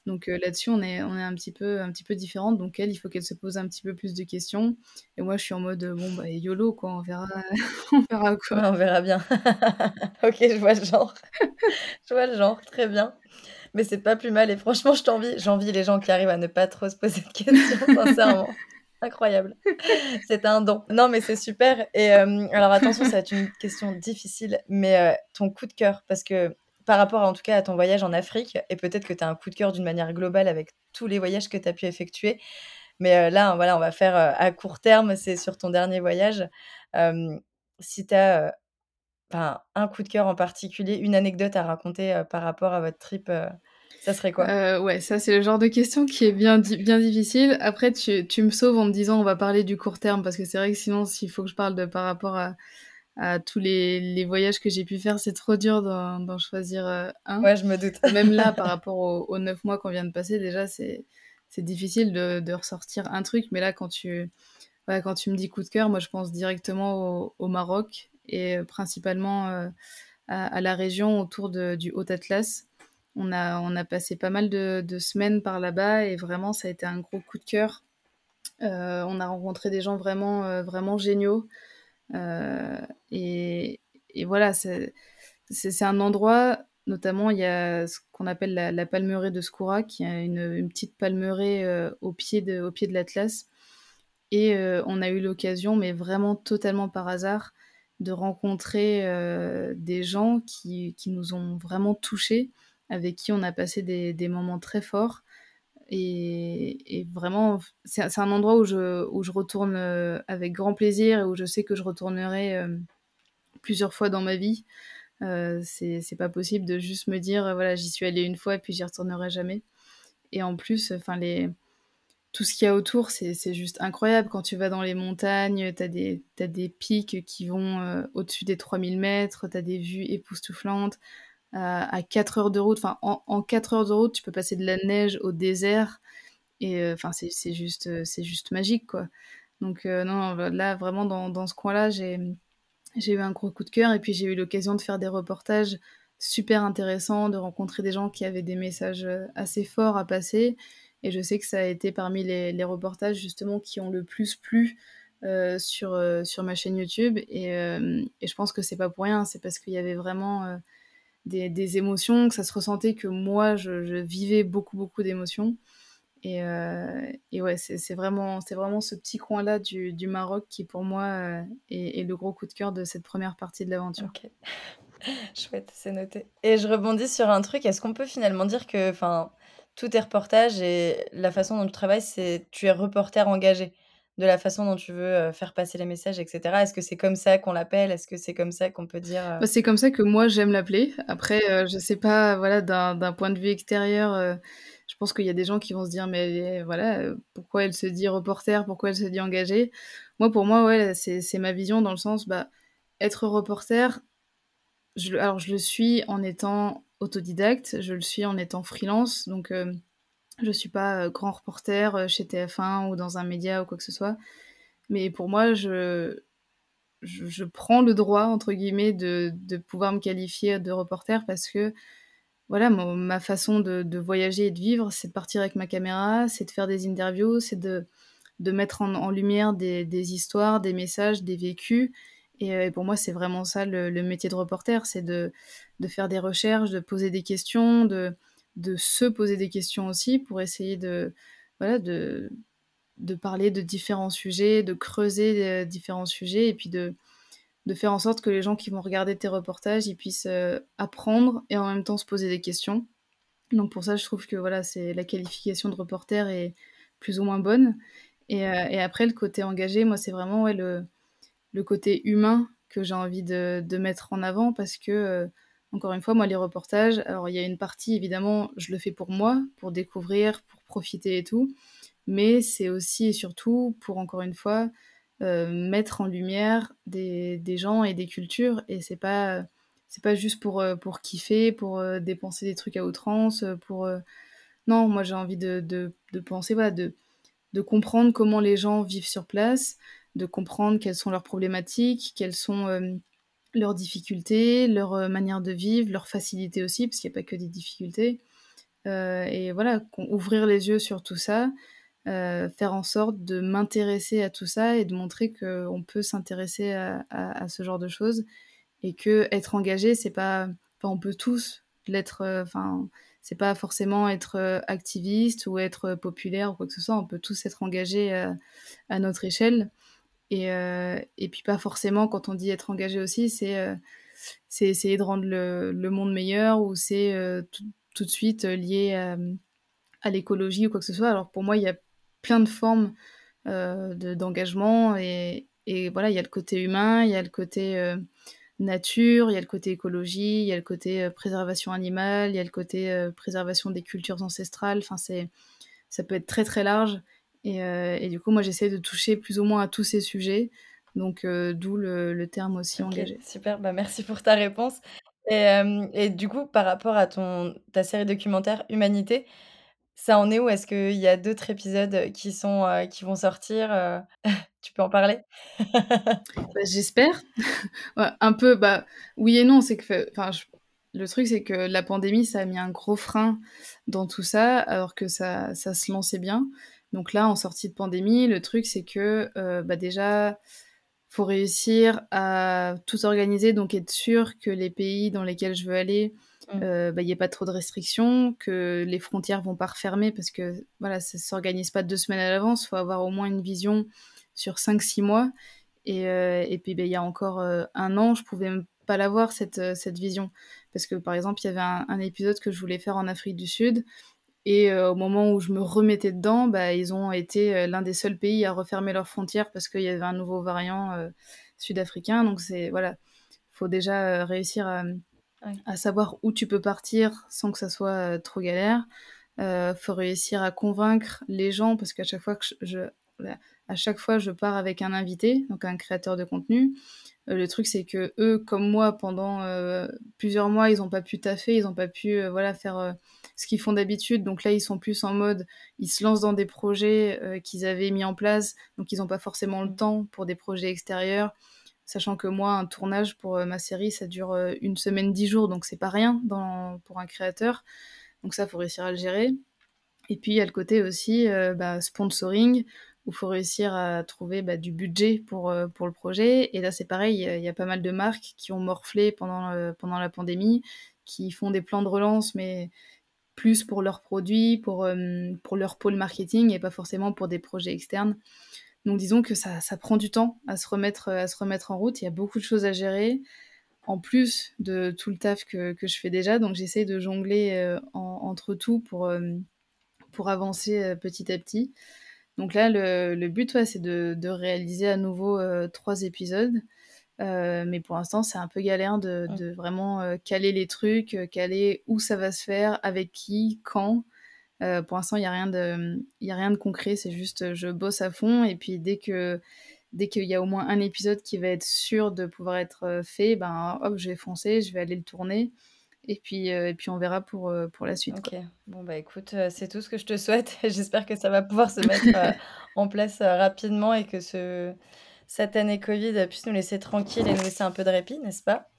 Donc là-dessus, on est, on est un petit peu, un peu différentes. Donc elle, il faut qu'elle se pose un petit peu plus de questions. Et moi, je suis en mode bon bah YOLO quoi, on verra, (laughs) on verra quoi. on verra bien. (laughs) ok, je vois le genre. (laughs) je vois le genre, très bien. Mais c'est pas plus mal et franchement, je t'envie. J'envie les gens qui arrivent à ne pas trop se poser de questions, sincèrement. Incroyable. C'est un don. Non, mais c'est super. Et alors attention, ça va être une question difficile, mais ton coup de cœur, parce que par rapport en tout cas à ton voyage en Afrique, et peut-être que tu as un coup de cœur d'une manière globale avec tous les voyages que tu as pu effectuer. Mais là, voilà, on va faire à court terme, c'est sur ton dernier voyage. si tu as un coup de cœur en particulier, une anecdote à raconter par rapport à votre trip, ça serait quoi? Ouais, ça c'est le genre de question qui est bien, bien difficile. Après, tu, tu, me sauves en me disant on va parler du court terme, parce que c'est vrai que sinon, s'il faut que je parle de par rapport à tous les, les, voyages que j'ai pu faire, c'est trop dur d'en choisir euh, un. Ouais, je me doute. (laughs) Même là, par rapport aux, neuf mois qu'on vient de passer, déjà, c'est difficile de, de, ressortir un truc. Mais là, quand tu, ouais, quand tu me dis coup de cœur, moi, je pense directement au, au Maroc et euh, principalement euh, à, à, la région autour de, du Haut-Atlas. On a, on a passé pas mal de, de semaines par là-bas et vraiment, ça a été un gros coup de cœur. Euh, on a rencontré des gens vraiment, vraiment géniaux. Euh, et, voilà, c'est un endroit, notamment il y a ce qu'on appelle la, palmeraie de Skoura, qui est une, petite palmeraie euh, au pied de, de l'Atlas. Et euh, on a eu l'occasion, mais vraiment totalement par hasard, de rencontrer des gens qui, qui, nous ont vraiment touchés, avec qui on a passé des, des moments très forts. Et, vraiment, c'est un endroit où je, où je retourne euh, avec grand plaisir et où je sais que je retournerai euh, plusieurs fois dans ma vie. Euh, c'est pas possible de juste me dire, voilà, j'y suis allée une fois et puis j'y retournerai jamais. Et en plus, enfin, les tout ce qu'il y a autour, c'est juste incroyable. Quand tu vas dans les montagnes, tu as, as, des pics qui vont au-dessus des 3000 mètres, tu as des vues époustouflantes à 4 heures de route. Enfin, en, en 4 heures de route, tu peux passer de la neige au désert. Et euh, enfin, c'est juste, euh, c'est juste magique, quoi. Donc, euh, non, là, vraiment, dans, ce coin-là, j'ai eu un gros coup de cœur. Et puis, j'ai eu l'occasion de faire des reportages super intéressants, de rencontrer des gens qui avaient des messages assez forts à passer. Et je sais que ça a été parmi les, les reportages, justement, qui ont le plus plu sur, sur ma chaîne YouTube. Et, et je pense que c'est pas pour rien. C'est parce qu'il y avait vraiment des, émotions, que ça se ressentait que moi, je, vivais beaucoup, beaucoup d'émotions. Et, euh, et, ouais, c'est vraiment, vraiment ce petit coin-là du, du, Maroc qui, pour moi, euh, est, le gros coup de cœur de cette première partie de l'aventure. Ok, (laughs) Chouette, c'est noté. Et je rebondis sur un truc. Est-ce qu'on peut finalement dire que tous tes reportages et la façon dont tu travailles, c'est tu es reporter engagé? De la façon dont tu veux faire passer les messages, etc. Est-ce que c'est comme ça qu'on l'appelle? Est-ce que c'est comme ça qu'on peut dire bah, C'est comme ça que moi j'aime l'appeler. Après, je sais pas, voilà, d'un point de vue extérieur, je pense qu'il y a des gens qui vont se dire, mais voilà, pourquoi elle se dit reporter? Pourquoi elle se dit engagée? Moi, pour moi, ouais, c'est ma vision dans le sens, bah, être reporter, je, alors je le suis en étant autodidacte, je le suis en étant freelance, donc je suis pas grand reporter chez TF1 ou dans un média ou quoi que ce soit. Mais pour moi, je, je, prends le droit, entre guillemets, de, de, pouvoir me qualifier de reporter parce que, voilà, ma, façon de, de, voyager et de vivre, c'est de partir avec ma caméra, c'est de faire des interviews, c'est de, de mettre en, lumière des, des, histoires, des messages, des vécus. Et, pour moi, c'est vraiment ça le, le, métier de reporter, c'est de, de faire des recherches, de poser des questions, de de se poser des questions aussi pour essayer de, voilà, de, de parler de différents sujets, de creuser euh, différents sujets et puis de, de faire en sorte que les gens qui vont regarder tes reportages, ils puissent euh, apprendre et en même temps se poser des questions. Donc pour ça, je trouve que voilà, c'est la qualification de reporter est plus ou moins bonne. Et, euh, et après, le côté engagé, moi, c'est vraiment ouais, le, le côté humain que j'ai envie de, de, mettre en avant parce que encore une fois, moi, les reportages, alors il y a une partie, évidemment, je le fais pour moi, pour découvrir, pour profiter et tout, mais c'est aussi et surtout pour, encore une fois, euh, mettre en lumière des, gens et des cultures, et c'est pas, c'est pas juste pour, euh, pour kiffer, pour euh, dépenser des trucs à outrance, pour... non, moi j'ai envie de, de, de penser, voilà, de, de comprendre comment les gens vivent sur place, de comprendre quelles sont leurs problématiques, quelles sont leurs difficultés, leur euh, manière de vivre, leurs facilités aussi, parce qu'il n'y a pas que des difficultés. et voilà, ouvrir les yeux sur tout ça, faire en sorte de m'intéresser à tout ça et de montrer qu'on peut s'intéresser à, ce genre de choses et que être engagé, c'est pas, on peut tous l'être, enfin, c'est pas forcément être activiste ou être populaire ou quoi que ce soit. On peut tous être engagés à notre échelle. Et, et puis pas forcément, quand on dit être engagé aussi, c'est c'est essayer de rendre le, le monde meilleur ou c'est tout, tout, de suite lié à, l'écologie ou quoi que ce soit. Alors pour moi, il y a plein de formes d'engagement et, et, voilà, il y a le côté humain, il y a le côté nature, il y a le côté écologie, il y a le côté préservation animale, il y a le côté préservation des cultures ancestrales. Enfin, ça peut être très très large. Et, et du coup, moi, j'essaie de toucher plus ou moins à tous ces sujets. Donc, d'où le, le, terme aussi okay, engagé. Super, bah, merci pour ta réponse. Et, et, du coup, par rapport à ton, ta série documentaire Humanité, ça en est où? Est-ce qu'il y a d'autres épisodes qui, sont, euh, qui vont sortir euh, (laughs) Tu peux en parler? (laughs) Bah, J'espère. (laughs) ouais, un peu, bah, oui et non. C'est que, enfin, le truc, c'est que la pandémie, ça a mis un gros frein dans tout ça, alors que ça, ça se lançait bien. Donc là, en sortie de pandémie, le truc, c'est que euh, bah, déjà, faut réussir à tout organiser, donc être sûr que les pays dans lesquels je veux aller il euh, n'y bah, ait pas trop de restrictions, que les frontières vont pas refermer parce que voilà, ça s'organise pas deux semaines à l'avance. Il faut avoir au moins une vision sur 5-6 mois. Et, euh, et puis, bah, il y a encore euh, un an, je pouvais pas l'avoir, cette, cette vision. Parce que, par exemple, il y avait un, épisode que je voulais faire en Afrique du Sud. Et au moment où je me remettais dedans, bah, ils ont été l'un des seuls pays à refermer leurs frontières parce qu'il y avait un nouveau variant sud-africain. Donc, c'est voilà, faut déjà réussir à à savoir où tu peux partir sans que ça soit euh, trop galère. Euh, faut réussir à convaincre les gens parce qu'à chaque fois que je, à chaque fois je pars avec un invité, donc un créateur de contenu. Euh, le truc c'est que eux, comme moi, pendant euh, plusieurs mois, ils n'ont pas pu taffer, ils n'ont pas pu voilà faire ce qu'ils font d'habitude. Donc là, ils sont plus en mode, ils se lancent dans des projets qu'ils avaient mis en place, donc ils n'ont pas forcément le temps pour des projets extérieurs sachant que moi, un tournage pour euh, ma série, ça dure euh, une semaine, dix jours, donc c'est pas rien pour un créateur. Donc ça, faut réussir à le gérer. Et puis il y a le côté aussi euh, bah, sponsoring, il faut réussir à trouver bah, du budget pour, pour le projet. Et là, c'est pareil, il y, a pas mal de marques qui ont morflé pendant, la pandémie, qui font des plans de relance, mais plus pour leurs produits, pour, pour leur pôle marketing, et pas forcément pour des projets externes. Donc disons que ça, prend du temps à se, remettre, en route. Il y a beaucoup de choses à gérer, en plus de tout le taf que, je fais déjà. Donc j'essaie de jongler euh, entre tout pour, euh, avancer euh, petit à petit. Donc là, le, le but, ouais, c'est de, de, réaliser à nouveau trois épisodes. mais pour l'instant, c'est un peu galère de, de vraiment caler les trucs, caler où ça va se faire, avec qui, quand. Euh, pour l'instant, il n'y a, rien de, a rien de concret, c'est juste je bosse à fond et puis dès que dès qu'il y a au moins un épisode qui va être sûr de pouvoir être euh, fait, ben hop, je vais foncer, je vais aller le tourner. Et puis, euh, et puis on verra pour, pour la suite. Ok, bon bah écoute, c'est tout ce que je te souhaite. (laughs) J'espère que ça va pouvoir se mettre en place rapidement et que ce, cette année Covid puisse nous laisser tranquille et nous laisser un peu de répit, n'est-ce pas?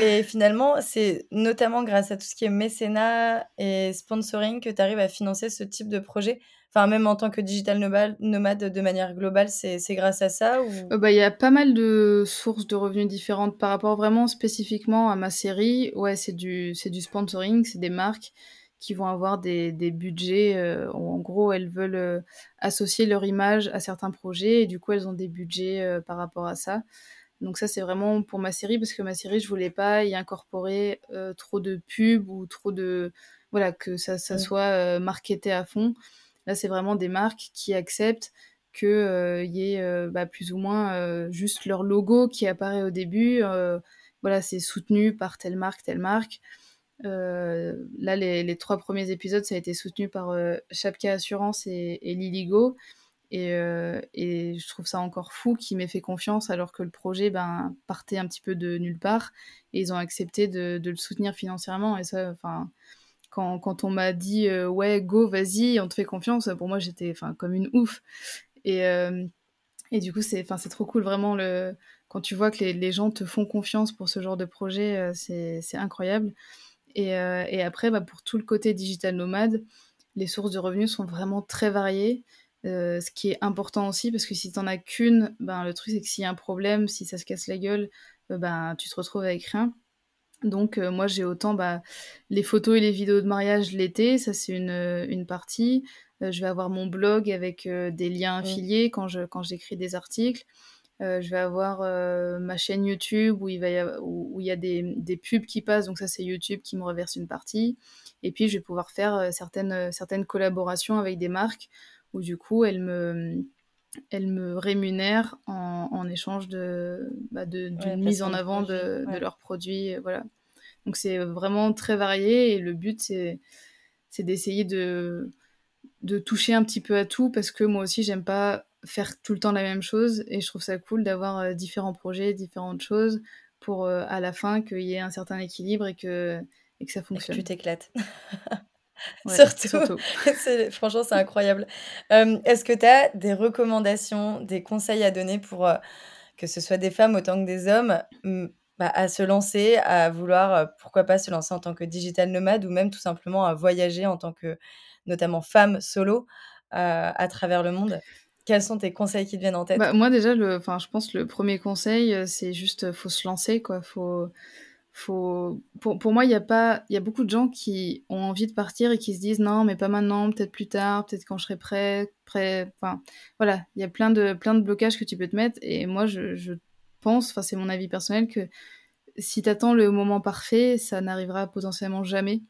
Et finalement, c'est notamment grâce à tout ce qui est mécénat et sponsoring que tu arrives à financer ce type de projet. Enfin, même en tant que digital nomade, de manière globale, c'est grâce à ça ou... Euh, bah, il y a pas mal de sources de revenus différentes par rapport vraiment spécifiquement à ma série. Ouais, c'est du, du sponsoring, c'est des marques qui vont avoir des, des budgets. Euh, en gros, elles veulent euh, associer leur image à certains projets et du coup, elles ont des budgets par rapport à ça. Donc ça, c'est vraiment pour ma série, parce que ma série, je voulais pas y incorporer euh, trop de pubs ou trop de... Voilà, que ça, ça soit euh, marketé à fond. Là, c'est vraiment des marques qui acceptent qu'il euh, y ait bah, plus ou moins juste leur logo qui apparaît au début. voilà, c'est soutenu par telle marque, telle marque. là, les, trois premiers épisodes, ça a été soutenu par Chapka Assurance et, Liligo. Euh, et, je trouve ça encore fou qu'ils m'aient fait confiance alors que le projet ben, partait un petit peu de nulle part et ils ont accepté de, le soutenir financièrement. Et ça, enfin, quand, on m'a dit euh, ouais, go, vas-y, on te fait confiance, pour moi j'étais comme une ouf. Et, euh, et du coup, c'est trop cool vraiment le quand tu vois que les, les, gens te font confiance pour ce genre de projet, c'est incroyable. Et, après, bah, pour tout le côté digital nomade, les sources de revenus sont vraiment très variées. ce qui est important aussi, parce que si tu n'en as qu'une, ben, le truc c'est que s'il y a un problème, si ça se casse la gueule, ben, tu te retrouves avec rien. Donc moi j'ai autant bah, les photos et les vidéos de mariage l'été, ça c'est une, une partie. je vais avoir mon blog avec des liens mmh. affiliés quand, je, quand j'écris des articles. je vais avoir ma chaîne YouTube où il, va y où, il y a des, des, pubs qui passent, donc ça c'est YouTube qui me reverse une partie. Et puis je vais pouvoir faire certaines, certaines collaborations avec des marques où du coup elles me, elles me rémunèrent en, en échange de, bah, d'une mise en avant de, de, leurs produits. Voilà. Donc c'est vraiment très varié et le but c'est, c'est d'essayer de, de toucher un petit peu à tout parce que moi aussi j'aime pas faire tout le temps la même chose et je trouve ça cool d'avoir euh, différents projets, différentes choses pour euh, à la fin qu'il y ait un certain équilibre et que, et que ça fonctionne. Et que tu t'éclates. (laughs) surtout. (laughs) franchement, c'est incroyable. Est-ce que tu as des recommandations, des conseils à donner pour euh, que ce soit des femmes autant que des hommes bah, à se lancer, à vouloir, pourquoi pas se lancer en tant que digital nomade ou même tout simplement à voyager en tant que, notamment femme solo, à travers le monde? Quels sont tes conseils qui te viennent en tête? Bah, Moi déjà, le, je pense que le premier conseil, c'est juste, faut se lancer, quoi. Faut faut pour, pour moi il y a pas il y a beaucoup de gens qui ont envie de partir et qui se disent non mais pas maintenant peut-être plus tard peut-être quand je serai prêt prêt enfin voilà. Il y a plein de plein de blocages que tu peux te mettre et moi je, je pense enfin c'est mon avis personnel que si tu attends le moment parfait ça n'arrivera potentiellement jamais.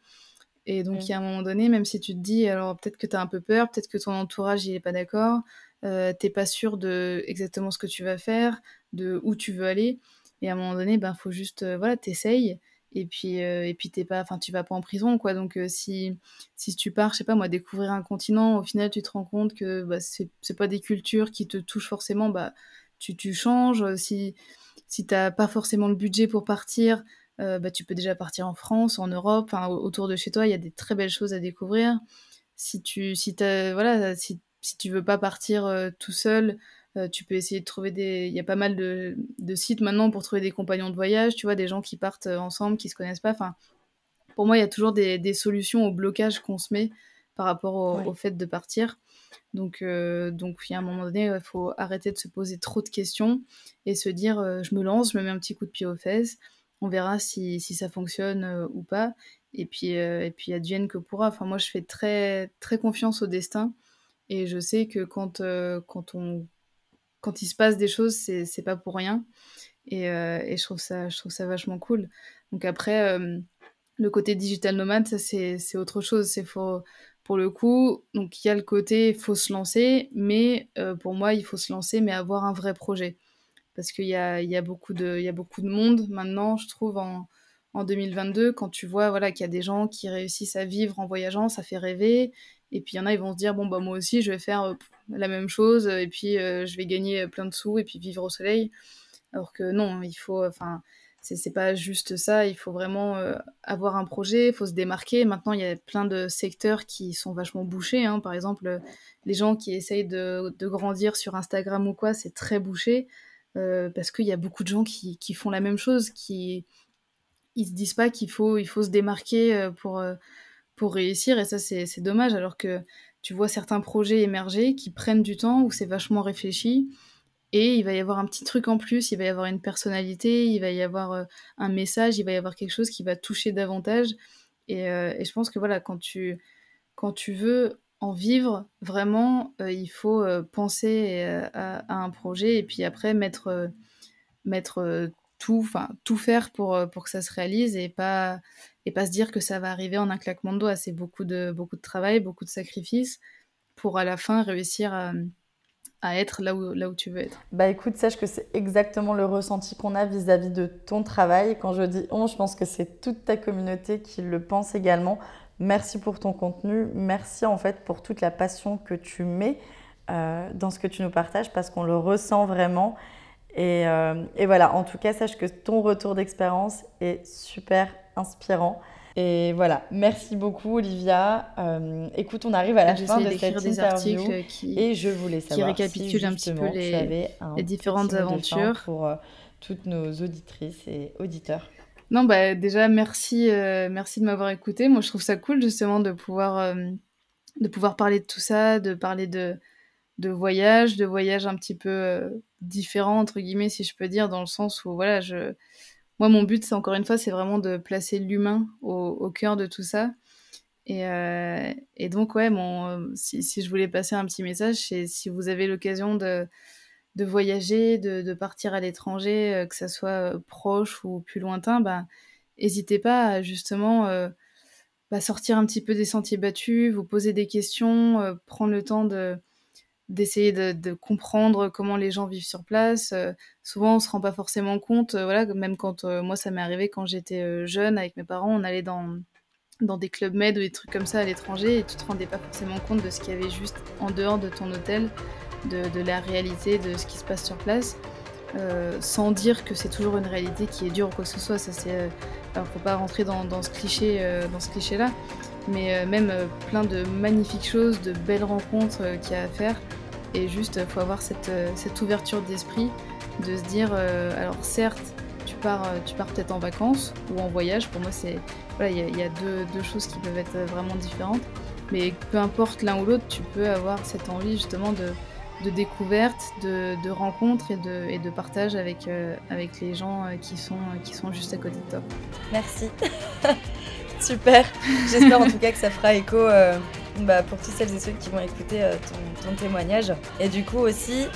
Et donc il y a un moment donné même si tu te dis alors peut-être que tu as un peu peur peut-être que ton entourage il est pas d'accord euh, t'es pas sûr de exactement ce que tu vas faire de où tu veux aller et à un moment donné, ben, faut juste, euh, voilà, t'essayes. Et puis, euh, et puis t'es pas, enfin, tu vas pas en prison, quoi. Donc, euh, si, si tu pars, je sais pas, moi, découvrir un continent, au final, tu te rends compte que bah, c'est pas des cultures qui te touchent forcément, bah, tu, tu changes. Si, si t'as pas forcément le budget pour partir, bah, tu peux déjà partir en France, en Europe, autour de chez toi, il y a des très belles choses à découvrir. Si tu, si voilà, si, si tu veux pas partir tout seul, euh, tu peux essayer de trouver des. Il y a pas mal de, sites maintenant pour trouver des compagnons de voyage, tu vois, des gens qui partent euh, ensemble, qui se connaissent pas. Enfin, pour moi, il y a toujours des, solutions au blocage qu'on se met par rapport au, fait de partir. Donc, euh, donc, il y a un moment donné, il faut arrêter de se poser trop de questions et se dire je me lance, je me mets un petit coup de pied aux fesses, on verra si, si ça fonctionne ou pas. Et puis, et puis, advienne que pourra. Enfin, moi, je fais très, très confiance au destin. Et je sais que quand, quand on quand il se passe des choses, c'est pas pour rien. Et, euh, je, trouve ça, vachement cool. Donc après, euh, le côté digital nomade, c'est autre chose. C'est pour le coup, donc il y a le côté, faut se lancer, mais euh, pour moi, il faut se lancer, mais avoir un vrai projet. Parce qu'il y a, beaucoup de, monde maintenant, je trouve, en, en 2022, quand tu vois voilà, qu'il y a des gens qui réussissent à vivre en voyageant, ça fait rêver. Et puis il y en a, ils vont se dire, bon, bah moi aussi, je vais faire la même chose, et puis euh, je vais gagner plein de sous, et puis vivre au soleil. Alors que non, il faut, enfin, c'est pas juste ça, il faut vraiment euh, avoir un projet, il faut se démarquer. Maintenant, il y a plein de secteurs qui sont vachement bouchés. Hein. Par exemple, les gens qui essayent de, de grandir sur Instagram ou quoi, c'est très bouché. Euh, parce qu'il y a beaucoup de gens qui, qui, font la même chose, qui ils se disent pas qu'il faut, il faut se démarquer pour, pour réussir, et ça c'est dommage, alors que tu vois certains projets émerger qui prennent du temps, où c'est vachement réfléchi, et il va y avoir un petit truc en plus, il va y avoir une personnalité, il va y avoir euh, un message, il va y avoir quelque chose qui va toucher davantage. Et, euh, je pense que voilà, quand tu, quand tu veux en vivre, vraiment, euh, il faut penser à, à, un projet et puis après mettre, mettre tout, tout faire pour, pour que ça se réalise et pas, et pas se dire que ça va arriver en un claquement de doigts. C'est beaucoup de, beaucoup de travail, beaucoup de sacrifices pour à la fin réussir à, à être là où, là où tu veux être. Bah écoute, sache que c'est exactement le ressenti qu'on a vis-à-vis de ton travail. Quand je dis on, je pense que c'est toute ta communauté qui le pense également. Merci pour ton contenu, merci en fait pour toute la passion que tu mets euh, dans ce que tu nous partages parce qu'on le ressent vraiment. Et, euh, et, voilà, en tout cas, sache que ton retour d'expérience est super inspirant. Et voilà, merci beaucoup Olivia. Euh, écoute, on arrive à la fin de cette des articles qui, et je voulais savoir qui récapitulent un petit peu les, les différentes aventures pour euh, toutes nos auditrices et auditeurs. Non, bah, déjà merci, merci de m'avoir écoutée. Moi, je trouve ça cool justement de pouvoir, de pouvoir parler de tout ça, de parler de de voyage, de voyage un petit peu, heu, «différents» entre guillemets, si je peux dire, dans le sens où voilà, je moi, mon but, c'est encore une fois, c'est vraiment de placer l'humain au cœur de tout ça. Et heu et donc ouais, si si je voulais passer un petit message, c'est si vous avez l'occasion de de voyager, de de partir à l'étranger, heu, que ça soit, proche ou plus lointain, bah, hésitez pas à justement, heu, bah, sortir un petit peu des sentiers battus, vous poser des questions, prendre le temps de d'essayer de de comprendre comment les gens vivent sur place, heu, souvent on se rend pas forcément compte, heu, voilà, même quand, heu, moi ça m'est arrivé quand j'étais, jeune avec mes parents, on allait dans dans des clubs med ou des trucs comme ça à l'étranger et tu te rendais pas forcément compte de ce qu'il y avait juste en dehors de ton hôtel, de de la réalité de ce qui se passe sur place, sans dire que c'est toujours une réalité qui est dure ou quoi que ce soit. Ça c'est, faut pas rentrer dans dans ce cliché, dans ce cliché-là, mais heu, même, heu, plein de magnifiques choses, de belles rencontres, heu, qu'il y a à faire et juste, faut avoir cette, cette ouverture d'esprit, de se dire, alors certes, tu pars, tu pars peut-être en vacances ou en voyage. Pour moi, c'est voilà, il y a il 2- 2 choses qui peuvent être, vraiment différentes, mais peu importe l'un ou l'autre, tu peux avoir cette envie justement de de découverte, de de rencontre et de et de partage avec, avec les gens, qui sont, qui sont juste à côté de toi. Merci. (laughs) Super. J'espère en tout cas que ça fera écho, heu, bah, pour toutes celles et ceux qui vont écouter, heu, ton ton témoignage et du coup aussi,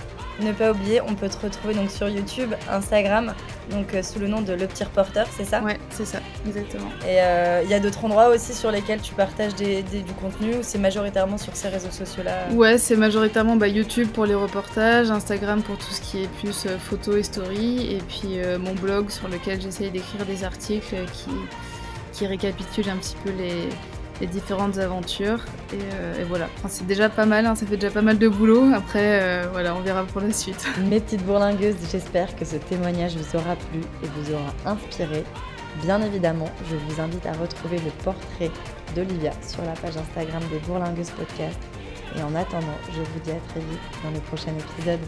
ne pas oublier, on peut te retrouver donc sur YouTube, Instagram, donc heu, sous le nom de Le Petit Reporter, c'est ça? Ouais, c'est ça, exactement. Et il y a d'autres endroits aussi sur lesquels tu partages des des du contenu ou c'est majoritairement sur ces réseaux sociaux-là? Ouais, c'est majoritairement, bah, YouTube pour les reportages, Instagram pour tout ce qui est plus, heu, photos et stories et puis, mon blog sur lequel j'essaye d'écrire des articles, qui qui récapitulent un petit peu les différentes aventures et heu et voilà. Enfin, c'est déjà pas mal, hein, ça fait déjà pas mal de boulot. Après, heu, voilà, on verra pour la suite. (laughs) Mes petites bourlingueuses, j'espère que ce témoignage vous aura plu et vous aura inspiré. Bien évidemment, je vous invite à retrouver le portrait d'Olivia sur la page Instagram des Bourlingueuses Podcast et en attendant, je vous dis à très vite dans le prochain épisode.